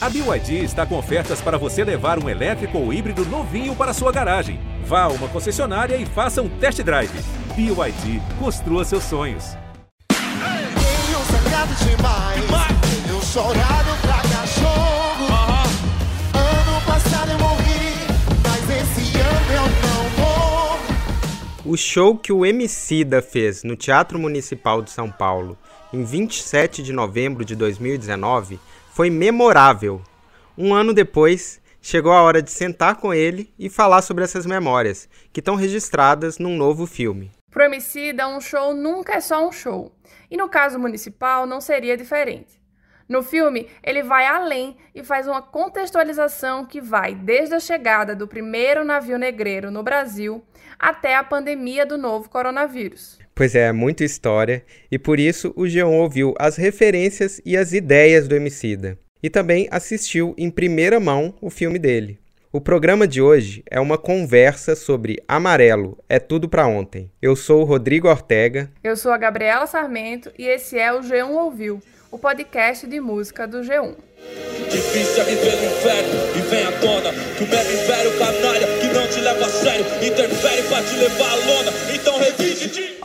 A BYD está com ofertas para você levar um elétrico ou híbrido novinho para sua garagem. Vá a uma concessionária e faça um test drive. BYD, construa seus sonhos. O show que o Emicida fez no Teatro Municipal de São Paulo em 27 de novembro de 2019 foi memorável. Um ano depois, chegou a hora de sentar com ele e falar sobre essas memórias, que estão registradas num novo filme. Pro Emicida, um show nunca é só um show. E no caso municipal, não seria diferente. No filme, ele vai além e faz uma contextualização que vai desde a chegada do primeiro navio negreiro no Brasil até a pandemia do novo coronavírus. Pois é, muita história, e por isso o Geon ouviu as referências e as ideias do Emicida. E também assistiu em primeira mão o filme dele. O programa de hoje é uma conversa sobre Amarelo, é tudo pra ontem. Eu sou o Rodrigo Ortega. Eu sou a Gabriela Sarmento e esse é o G1 Ouviu, o podcast de música do G1. Difícil é viver no inferno e vem à tona Que o mega império canalha que não te leva a sério Interfere pra te levar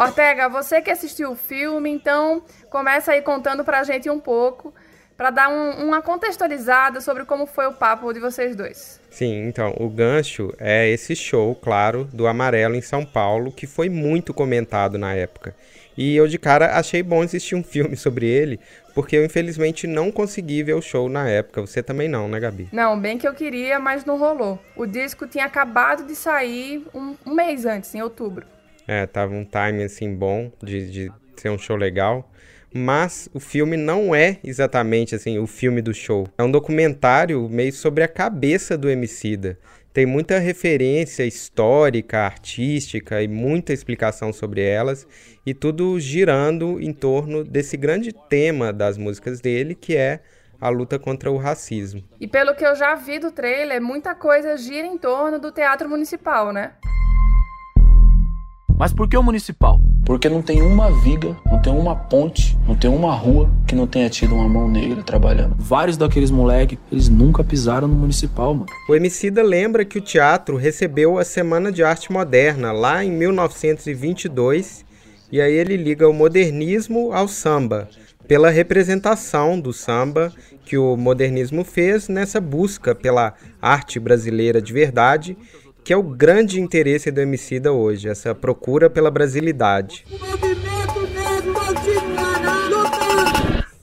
Ortega, você que assistiu o filme, então começa aí contando pra gente um pouco, pra dar um- uma contextualizada sobre como foi o papo de vocês dois. Sim, então, o gancho é esse show, claro, do Amarelo em São Paulo, que foi muito comentado na época. E eu de cara achei bom assistir um filme sobre ele, porque eu infelizmente não consegui ver o show na época. Você também não, né, Gabi? Não, bem que eu queria, mas não rolou. O disco tinha acabado de sair um, um mês antes, em outubro. É, tava um timing assim bom de, de ser um show legal. Mas o filme não é exatamente assim o filme do show. É um documentário meio sobre a cabeça do Emicida. Tem muita referência histórica, artística e muita explicação sobre elas, e tudo girando em torno desse grande tema das músicas dele, que é a luta contra o racismo. E pelo que eu já vi do trailer, muita coisa gira em torno do Teatro Municipal, né? Mas por que o municipal? Porque não tem uma viga, não tem uma ponte, não tem uma rua que não tenha tido uma mão negra trabalhando. Vários daqueles moleque, eles nunca pisaram no municipal, mano. O Emicida lembra que o teatro recebeu a Semana de Arte Moderna lá em 1922 e aí ele liga o modernismo ao samba, pela representação do samba que o modernismo fez nessa busca pela arte brasileira de verdade, que é o grande interesse do Emicida hoje, essa procura pela brasilidade.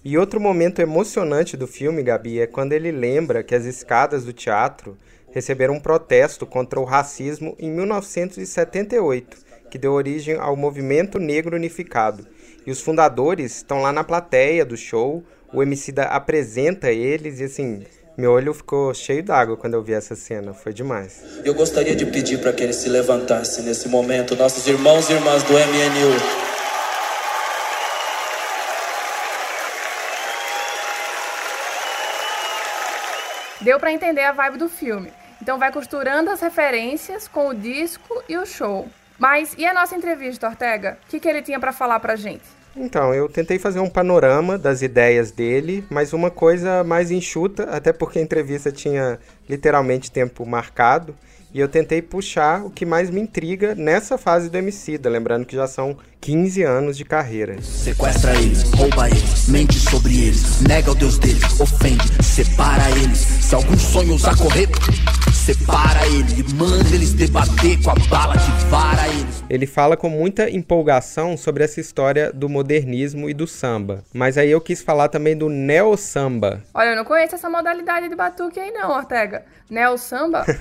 E outro momento emocionante do filme, Gabi, é quando ele lembra que as escadas do teatro receberam um protesto contra o racismo em 1978, que deu origem ao Movimento Negro Unificado. E os fundadores estão lá na plateia do show, o Emicida apresenta eles e assim, meu olho ficou cheio d'água quando eu vi essa cena, foi demais. Eu gostaria de pedir para que eles se levantassem nesse momento Nossos irmãos e irmãs do MNU Deu pra entender a vibe do filme. Então vai costurando as referências com o disco e o show. Mas e a nossa entrevista, Ortega? O que, que ele tinha pra falar pra gente? Então, eu tentei fazer um panorama das ideias dele, mas uma coisa mais enxuta, até porque a entrevista tinha literalmente tempo marcado, e eu tentei puxar o que mais me intriga nessa fase do Emicida, lembrando que já são 15 anos de carreira. Sequestra eles, rouba eles, mente sobre eles, nega o Deus deles, ofende, separa eles. Se algum sonho ousar correr, separa ele, manda eles debater com a bala que vara eles. Ele fala com muita empolgação sobre essa história do modernismo e do samba, mas aí eu quis falar também do neo-samba. Olha, eu não conheço essa modalidade de batuque aí não, Ortega. Neo samba?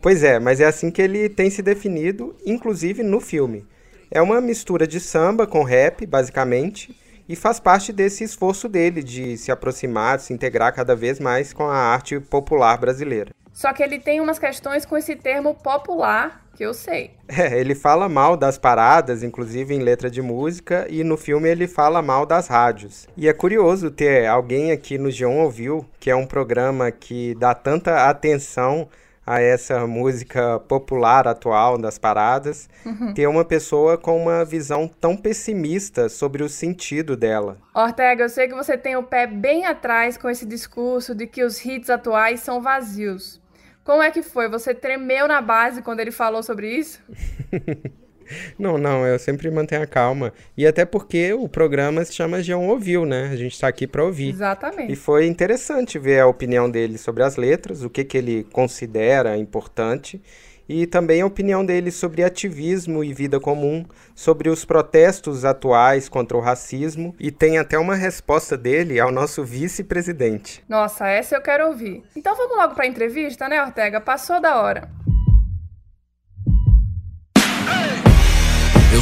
Pois é, mas é assim que ele tem se definido, inclusive no filme. É uma mistura de samba com rap, basicamente, e faz parte desse esforço dele de se aproximar, de se integrar cada vez mais com a arte popular brasileira. Só que ele tem umas questões com esse termo popular que eu sei. É, ele fala mal das paradas, inclusive em letra de música, e no filme ele fala mal das rádios. E é curioso ter alguém aqui no G1 Ouviu, que é um programa que dá tanta atenção a essa música popular atual das paradas, Uhum. ter uma pessoa com uma visão tão pessimista sobre o sentido dela. Ortega, eu sei que você tem o pé bem atrás com esse discurso de que os hits atuais são vazios. Como é que foi? Você tremeu na base quando ele falou sobre isso? Não, não, eu sempre mantenho a calma. E até porque o programa se chama Geão Ouviu, né? A gente tá aqui pra ouvir. Exatamente. E foi interessante ver a opinião dele sobre as letras, o que, que ele considera importante, e também a opinião dele sobre ativismo e vida comum, sobre os protestos atuais contra o racismo, e tem até uma resposta dele ao nosso vice-presidente. Nossa, essa eu quero ouvir. Então vamos logo pra entrevista, né, Ortega? Passou da hora.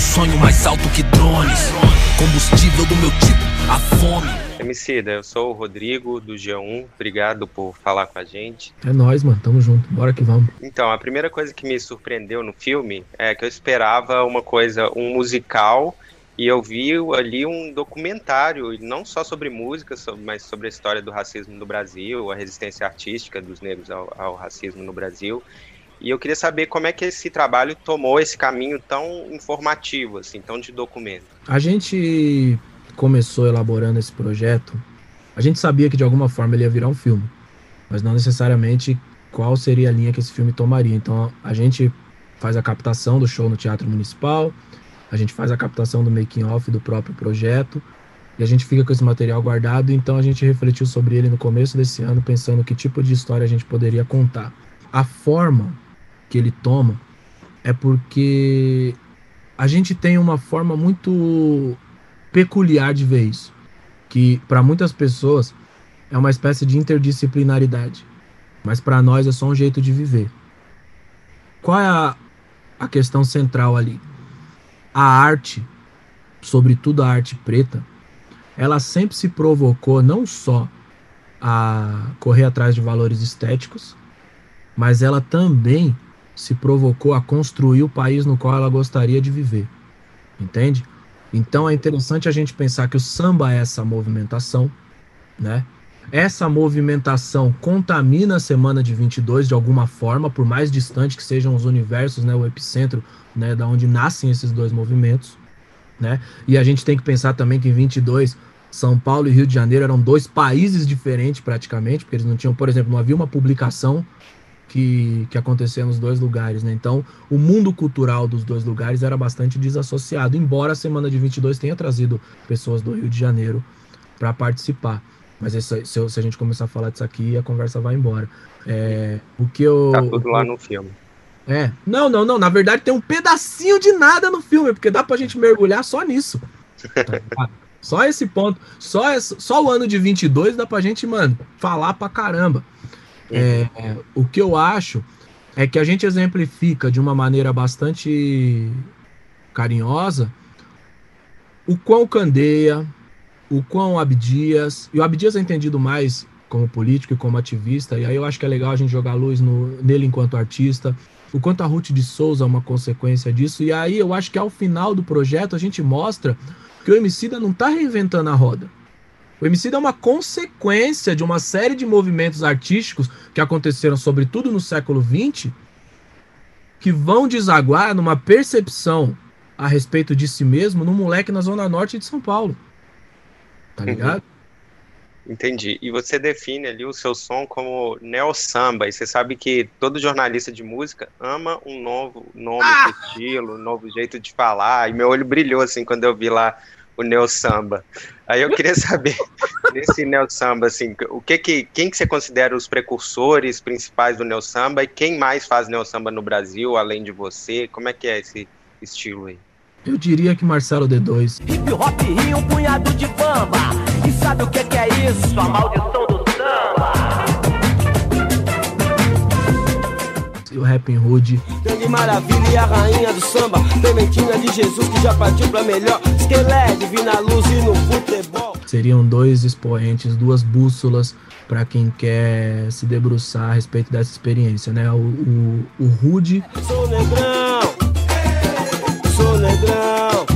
Sonho mais alto que drones. Combustível do meu tipo, a fome. Emicida, eu sou o Rodrigo do G1, obrigado por falar com a gente. É nóis, mano. Tamo junto. Bora que vamos. Então, a primeira coisa que me surpreendeu no filme é que eu esperava uma coisa, um musical, e eu vi ali um documentário, não só sobre música, mas sobre a história do racismo no Brasil, a resistência artística dos negros ao, ao racismo no Brasil. E eu queria saber como é que esse trabalho tomou esse caminho tão informativo, assim, tão de documento. A gente começou elaborando esse projeto. A gente sabia que de alguma forma ele ia virar um filme, mas não necessariamente qual seria a linha que esse filme tomaria. Então a gente faz a captação do show no Teatro Municipal, a gente faz a captação do making off do próprio projeto e a gente fica com esse material guardado. Então a gente refletiu sobre ele no começo desse ano, pensando que tipo de história a gente poderia contar. A forma que ele toma é porque a gente tem uma forma muito peculiar de ver isso, que para muitas pessoas é uma espécie de interdisciplinaridade, mas para nós é só um jeito de viver. Qual é a, a questão central ali? A arte, sobretudo a arte preta, ela sempre se provocou não só a correr atrás de valores estéticos, mas ela também se provocou a construir o país no qual ela gostaria de viver. Entende? Então é interessante a gente pensar que o samba é essa movimentação, né? Essa movimentação contamina a semana de 22 de alguma forma, por mais distante que sejam os universos, né, o epicentro, né, da onde nascem esses dois movimentos, né? E a gente tem que pensar também que em 22 São Paulo e Rio de Janeiro eram dois países diferentes praticamente, porque eles não tinham, por exemplo, não havia uma publicação que, que acontecia nos dois lugares, né? Então, o mundo cultural dos dois lugares era bastante desassociado, embora a semana de 22 tenha trazido pessoas do Rio de Janeiro para participar. Mas isso, se, eu- se a gente começar a falar disso aqui, a conversa vai embora. É, o que eu. Tá tudo lá no filme. É. Não, não, não. Na verdade, tem um pedacinho de nada no filme, porque dá pra gente mergulhar só nisso. Tá só esse ponto. Só, esse- só o ano de 22 dá pra gente, mano, falar pra caramba. É, o que eu acho é que a gente exemplifica de uma maneira bastante carinhosa o quão Candeia, o quão Abdias, e o Abdias é entendido mais como político e como ativista, e aí eu acho que é legal a gente jogar luz no, nele enquanto artista, o quanto a Ruth de Souza é uma consequência disso, e aí eu acho que ao final do projeto a gente mostra que o Emicida não está reinventando a roda. O Emicida é uma consequência de uma série de movimentos artísticos que aconteceram, sobretudo no século XX, que vão desaguar numa percepção a respeito de si mesmo no moleque na zona norte de São Paulo. Tá ligado? Entendi. E você define ali o seu som como neo-samba. E você sabe que todo jornalista de música ama um novo nome, Ah! estilo, um novo jeito de falar. E meu olho brilhou assim quando eu vi lá o neo-samba. Aí eu queria saber, nesse neo-samba, assim, o que que, quem que você considera os precursores principais do neo-samba e quem mais faz neo-samba no Brasil, além de você? Como é que é esse estilo aí? Eu diria que Marcelo D2. Hip hop ri um punhado de bamba. E sabe o que, que é isso? A maldição do E o Rapping Hood. Grande maravilha e a rainha do samba. Clementina de Jesus que já partiu pra melhor. Esquelé, divina luz e no futebol. Seriam dois expoentes, duas bússolas para quem quer se debruçar a respeito dessa experiência, né? O, o, o Rude Sou negrão. Sou negrão.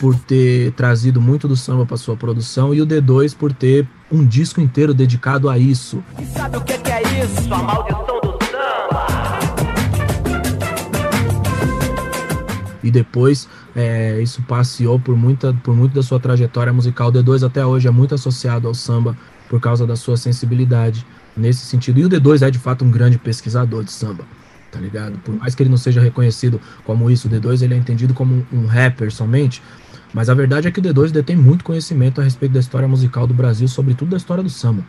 por ter trazido muito do samba para sua produção e o D2 por ter um disco inteiro dedicado a isso. E sabe o que é isso? A maldição e depois é, isso passeou por muita por muito da sua trajetória musical. O D2 até hoje é muito associado ao samba por causa da sua sensibilidade nesse sentido. E o D2 é de fato um grande pesquisador de samba, tá ligado? Por mais que ele não seja reconhecido como isso, o D2 ele é entendido como um, rapper somente, mas a verdade é que o D2 detém muito conhecimento a respeito da história musical do Brasil, sobretudo da história do samba.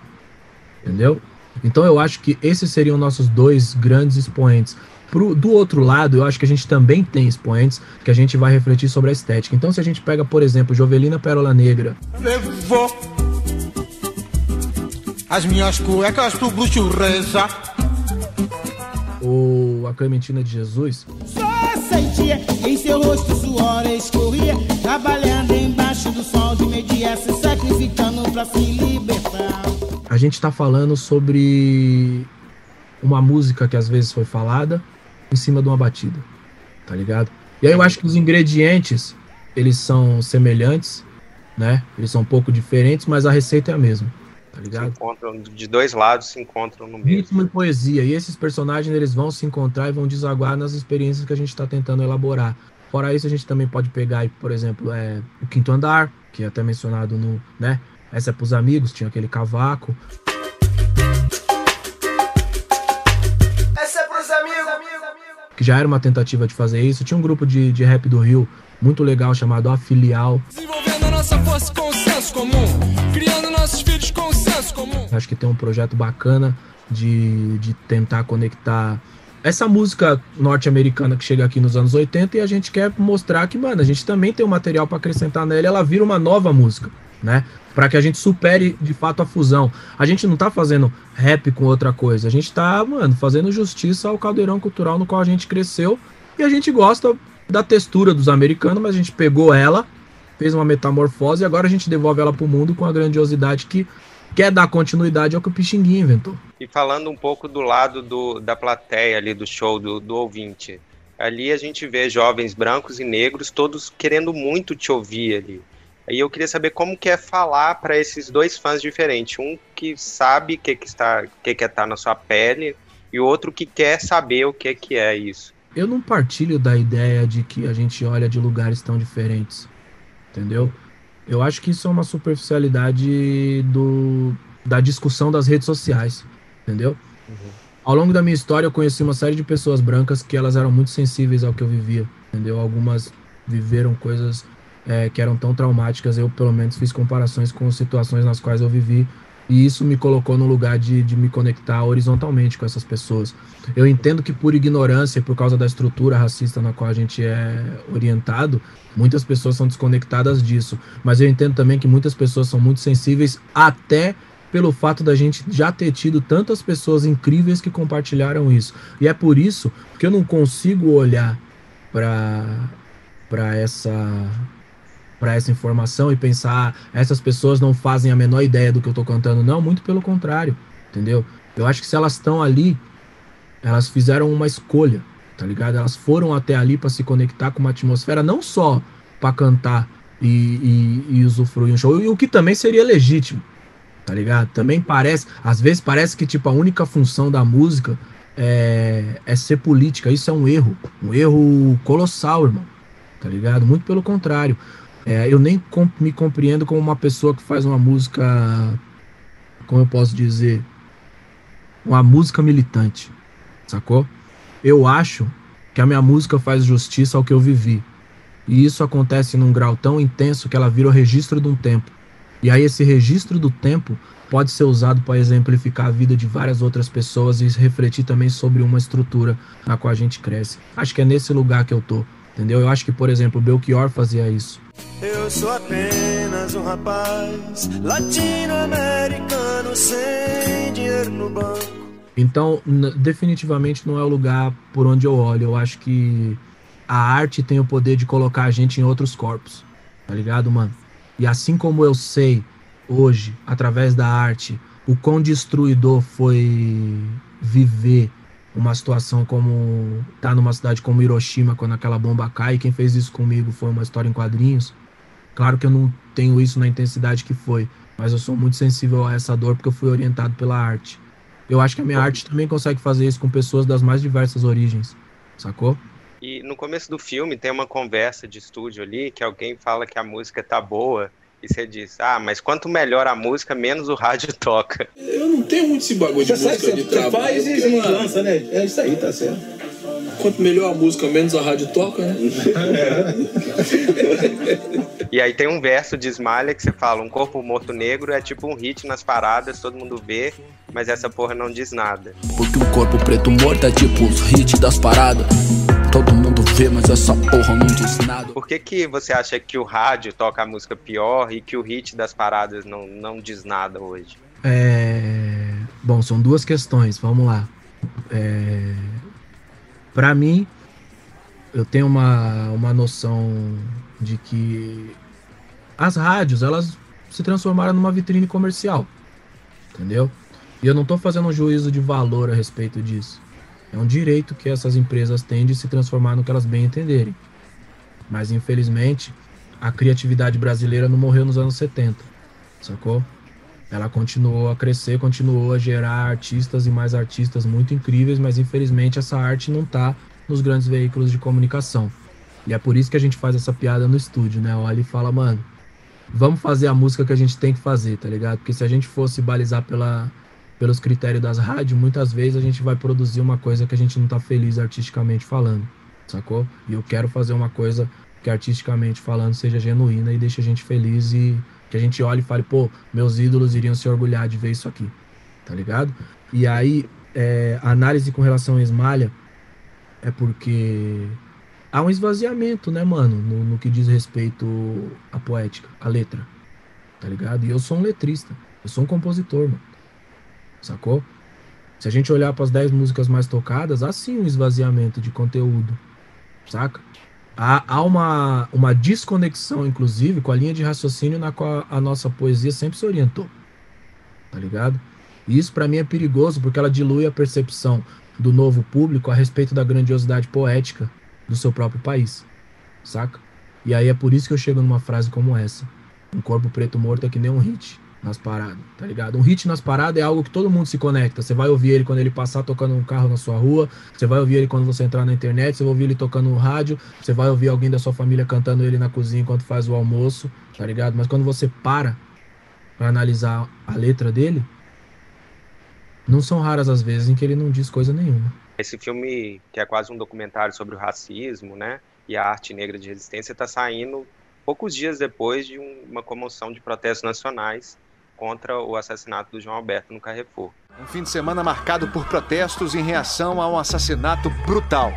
Entendeu? Então eu acho que esses seriam nossos dois grandes expoentes. Pro, do outro lado, eu acho que a gente também tem expoentes que a gente vai refletir sobre a estética. Então, se a gente pega, por exemplo, Jovelina Pérola Negra. Levou as minhas cuecas do bruxo reza. Ou a Clementina de Jesus. Só sentia em seu rosto suor escorria, trabalhando embaixo do sol de media, se sacrificando pra se libertar. A gente tá falando sobre uma música que às vezes foi falada em cima de uma batida, tá ligado? E aí eu acho que os ingredientes, eles são semelhantes, né? Eles são um pouco diferentes, mas a receita é a mesma, tá ligado? Se encontram de dois lados, se encontram no mesmo. Ritmo e poesia. E esses personagens, eles vão se encontrar e vão desaguar nas experiências que a gente está tentando elaborar. Fora isso, a gente também pode pegar, por exemplo, é, o Quinto Andar, que é até mencionado no, né? Essa é pros amigos, tinha aquele cavaco. Que já era uma tentativa de fazer isso. Tinha um grupo de, de rap do Rio muito legal chamado A Filial. Desenvolvendo a nossa força com senso comum. Criando nossos filhos com senso comum. Acho que tem um projeto bacana de, de tentar conectar essa música norte-americana que chega aqui nos anos 80 e a gente quer mostrar que, mano, a gente também tem um material para acrescentar nela, ela vira uma nova música, né? Para que a gente supere de fato a fusão. A gente não tá fazendo rap com outra coisa, a gente tá, mano, fazendo justiça ao caldeirão cultural no qual a gente cresceu e a gente gosta da textura dos americanos, mas a gente pegou ela, fez uma metamorfose e agora a gente devolve ela pro mundo com a grandiosidade que quer dar continuidade ao que o Pixinguinha inventou. E falando um pouco do lado do, da plateia ali, do show, do, do ouvinte. Ali a gente vê jovens brancos e negros todos querendo muito te ouvir ali. Aí eu queria saber como que é falar para esses dois fãs diferentes. Um que sabe o que, que, está, que, que é estar na sua pele e outro que quer saber o que, que é isso. Eu não partilho da ideia de que a gente olha de lugares tão diferentes, entendeu? Eu acho que isso é uma superficialidade do, da discussão das redes sociais, entendeu? Ao longo da minha história, eu conheci uma série de pessoas brancas que elas eram muito sensíveis ao que eu vivia, entendeu? Algumas viveram coisas é, que eram tão traumáticas, eu pelo menos fiz comparações com situações nas quais eu vivi e isso me colocou no lugar de, de me conectar horizontalmente com essas pessoas. Eu entendo que por ignorância por causa da estrutura racista na qual a gente é orientado, muitas pessoas são desconectadas disso. Mas eu entendo também que muitas pessoas são muito sensíveis até pelo fato da gente já ter tido tantas pessoas incríveis que compartilharam isso. E é por isso que eu não consigo olhar para essa para essa informação e pensar ah, essas pessoas não fazem a menor ideia do que eu tô cantando. Não, muito pelo contrário, entendeu? Eu acho que se elas estão ali, elas fizeram uma escolha, tá ligado? Elas foram até ali para se conectar com uma atmosfera não só para cantar e, e, e usufruir um show, e o que também seria legítimo, tá ligado? Também parece, às vezes parece que tipo a única função da música é, é ser política. Isso é um erro, um erro colossal, irmão. Tá ligado? Muito pelo contrário. É, eu nem com, me compreendo como uma pessoa que faz uma música, como eu posso dizer, uma música militante, sacou? Eu acho que a minha música faz justiça ao que eu vivi. E isso acontece num grau tão intenso que ela vira o registro de um tempo. E aí esse registro do tempo pode ser usado para exemplificar a vida de várias outras pessoas e refletir também sobre uma estrutura na qual a gente cresce. Acho que é nesse lugar que eu tô, entendeu? Eu acho que, por exemplo, Belchior fazia isso. Eu sou apenas um rapaz latino-americano sem dinheiro no banco. Então, definitivamente não é o lugar por onde eu olho. Eu acho que a arte tem o poder de colocar a gente em outros corpos. Tá ligado, mano? E assim como eu sei hoje, através da arte, o quão destruidor foi viver uma situação como tá numa cidade como Hiroshima quando aquela bomba cai. Quem fez isso comigo foi uma história em quadrinhos. Claro que eu não tenho isso na intensidade que foi, mas eu sou muito sensível a essa dor porque eu fui orientado pela arte. Eu acho que a minha arte também consegue fazer isso com pessoas das mais diversas origens, sacou? E no começo do filme tem uma conversa de estúdio ali que alguém fala que a música tá boa e você diz, ah, mas quanto melhor a música, menos o rádio toca. Eu não tenho muito esse bagulho de Você música sabe de que você trabalho. faz e mano, lança, né? É isso aí, tá certo. Quanto melhor a música, menos a rádio toca, né? E aí tem um verso de Smiley que você fala, um corpo morto negro é tipo um hit nas paradas, todo mundo vê, mas essa porra não diz nada. Porque o corpo preto morto é tipo os hits das paradas. Todo mundo vê, mas essa porra não diz nada. Por que, que você acha que o rádio toca a música pior e que o hit das paradas não, não diz nada hoje? É... Bom, são duas questões, vamos lá. É... Para mim, eu tenho uma, uma noção de que as rádios, elas se transformaram numa vitrine comercial, entendeu? E eu não tô fazendo um juízo de valor a respeito disso. É um direito que essas empresas têm de se transformar no que elas bem entenderem. Mas, infelizmente, a criatividade brasileira não morreu nos anos 70, sacou? Ela continuou a crescer, continuou a gerar artistas e mais artistas muito incríveis, mas infelizmente essa arte não tá nos grandes veículos de comunicação. E é por isso que a gente faz essa piada no estúdio, né? Olha e fala, mano, vamos fazer a música que a gente tem que fazer, tá ligado? Porque se a gente fosse balizar pela, pelos critérios das rádios, muitas vezes a gente vai produzir uma coisa que a gente não tá feliz artisticamente falando, sacou? E eu quero fazer uma coisa que artisticamente falando seja genuína e deixe a gente feliz e que a gente olhe e fale, pô, meus ídolos iriam se orgulhar de ver isso aqui, tá ligado? E aí, é, a análise com relação a Esmalha é porque há um esvaziamento, né, mano, no, no que diz respeito à poética, à letra, tá ligado? E eu sou um letrista, eu sou um compositor, mano, sacou? Se a gente olhar para as 10 músicas mais tocadas, há sim um esvaziamento de conteúdo, saca? Há, há uma, uma desconexão, inclusive, com a linha de raciocínio na qual a nossa poesia sempre se orientou, tá ligado? E isso para mim é perigoso porque ela dilui a percepção do novo público a respeito da grandiosidade poética do seu próprio país, saca? E aí é por isso que eu chego numa frase como essa: Um corpo preto morto é que nem um hit nas paradas, tá ligado? Um hit nas paradas é algo que todo mundo se conecta. Você vai ouvir ele quando ele passar tocando um carro na sua rua, você vai ouvir ele quando você entrar na internet, você vai ouvir ele tocando no rádio, você vai ouvir alguém da sua família cantando ele na cozinha enquanto faz o almoço, tá ligado? Mas quando você para pra analisar a letra dele, não são raras as vezes em que ele não diz coisa nenhuma. Esse filme, que é quase um documentário sobre o racismo, né, e a arte negra de resistência, está saindo poucos dias depois de um- uma comoção de protestos nacionais contra o assassinato do João Alberto no Carrefour. Um fim de semana marcado por protestos em reação a um assassinato brutal.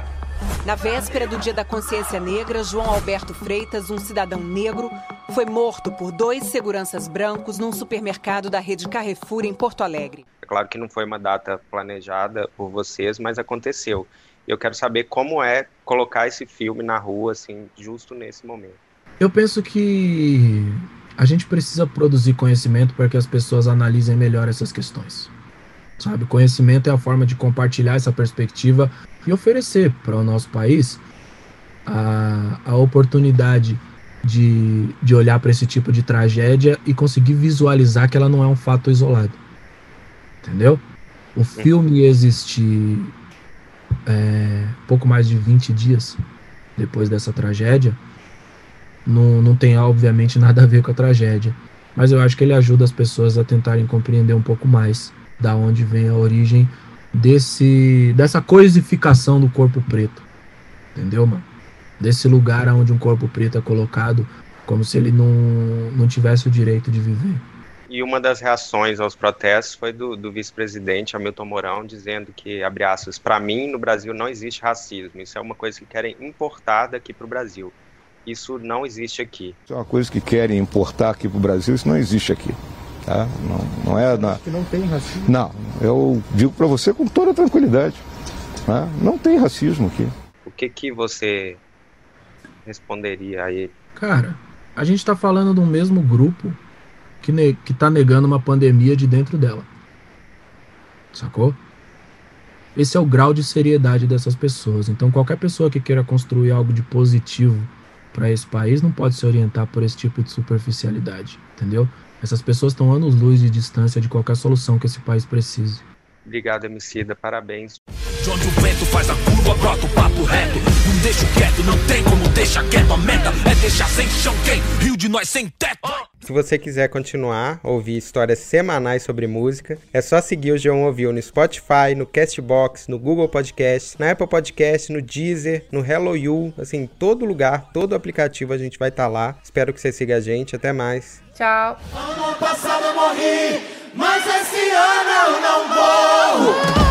Na véspera do Dia da Consciência Negra, João Alberto Freitas, um cidadão negro, foi morto por dois seguranças brancos num supermercado da rede Carrefour em Porto Alegre. É claro que não foi uma data planejada por vocês, mas aconteceu. E eu quero saber como é colocar esse filme na rua, assim, justo nesse momento. Eu penso que a gente precisa produzir conhecimento para que as pessoas analisem melhor essas questões. Sabe, conhecimento é a forma de compartilhar essa perspectiva e oferecer para o nosso país a, a oportunidade de, de olhar para esse tipo de tragédia e conseguir visualizar que ela não é um fato isolado. Entendeu? O filme existe é, pouco mais de 20 dias depois dessa tragédia. Não, não tem, obviamente, nada a ver com a tragédia. Mas eu acho que ele ajuda as pessoas a tentarem compreender um pouco mais da onde vem a origem desse dessa coisificação do corpo preto. Entendeu, mano? Desse lugar onde um corpo preto é colocado como se ele não, não tivesse o direito de viver. E uma das reações aos protestos foi do, do vice-presidente Hamilton Mourão dizendo que, abre aspas, para mim no Brasil não existe racismo. Isso é uma coisa que querem importar daqui para o Brasil. Isso não existe aqui. Isso é uma coisa que querem importar aqui para o Brasil, isso não existe aqui. Tá? Não, não é na... Que não tem racismo. Não, eu digo para você com toda tranquilidade. Tá? Não tem racismo aqui. O que, que você responderia a ele? Cara, a gente tá falando de um mesmo grupo que, ne que tá negando uma pandemia de dentro dela. Sacou? Esse é o grau de seriedade dessas pessoas. Então, qualquer pessoa que queira construir algo de positivo para esse país não pode se orientar por esse tipo de superficialidade, entendeu? Essas pessoas estão anos-luz de distância de qualquer solução que esse país precise. Obrigado, Emicida. Parabéns. De onde o vento faz a curva, brota o papo reto. Não deixo quieto, não tem como deixar quieto. A meta é deixar sem chão quem? Rio de nós sem teto. Se você quiser continuar a ouvir histórias semanais sobre música, é só seguir o G1 Ouviu no Spotify, no Castbox, no Google Podcast, na Apple Podcast, no Deezer, no Hello You, assim, todo lugar, todo aplicativo a gente vai estar tá lá. Espero que você siga a gente. Até mais. Tchau. Ano passado eu morri, mas esse ano eu não morro.